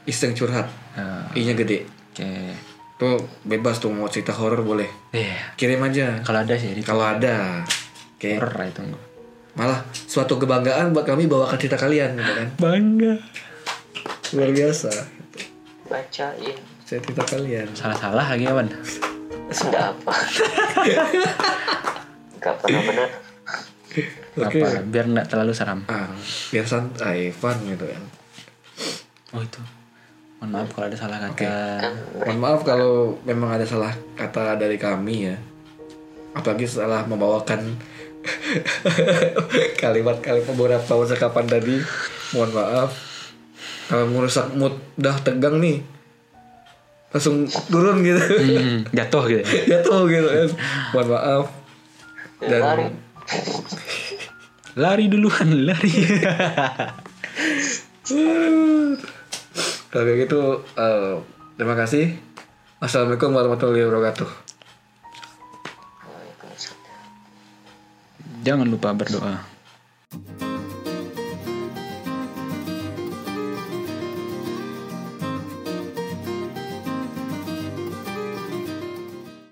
iseng curhat. Ah, i nya gede. Oke. Tuh bebas tuh mau cerita horor boleh. Iya. Kirim aja. Kalau ada sih di kalau ada. Oke. Horror itu. Malah suatu kebanggaan buat kami bawakan cerita kalian gitu kan? Bangga. Luar biasa. Bacain. Cerita kalian. Salah-salah lagi kawan sudah apa nggak pernah benar Oke. apa? Biar nggak terlalu seram. Ah biar santai fun gitu kan. Oh itu. Mohon maaf kalau ada salah kata. Kan mohon maaf kalau memang ada salah kata dari kami ya. Apalagi salah membawakan kalimat-kalimat beberapa percakapan tadi. Mohon maaf. Kalau merusak mood dah tegang nih. Langsung turun gitu. Hmm, jatuh gitu. Ya. jatuh gitu kan. Mohon maaf. Dan lari duluan lari. Kalau kayak gitu eh, terima kasih. Assalamualaikum warahmatullahi wabarakatuh. Jangan lupa berdoa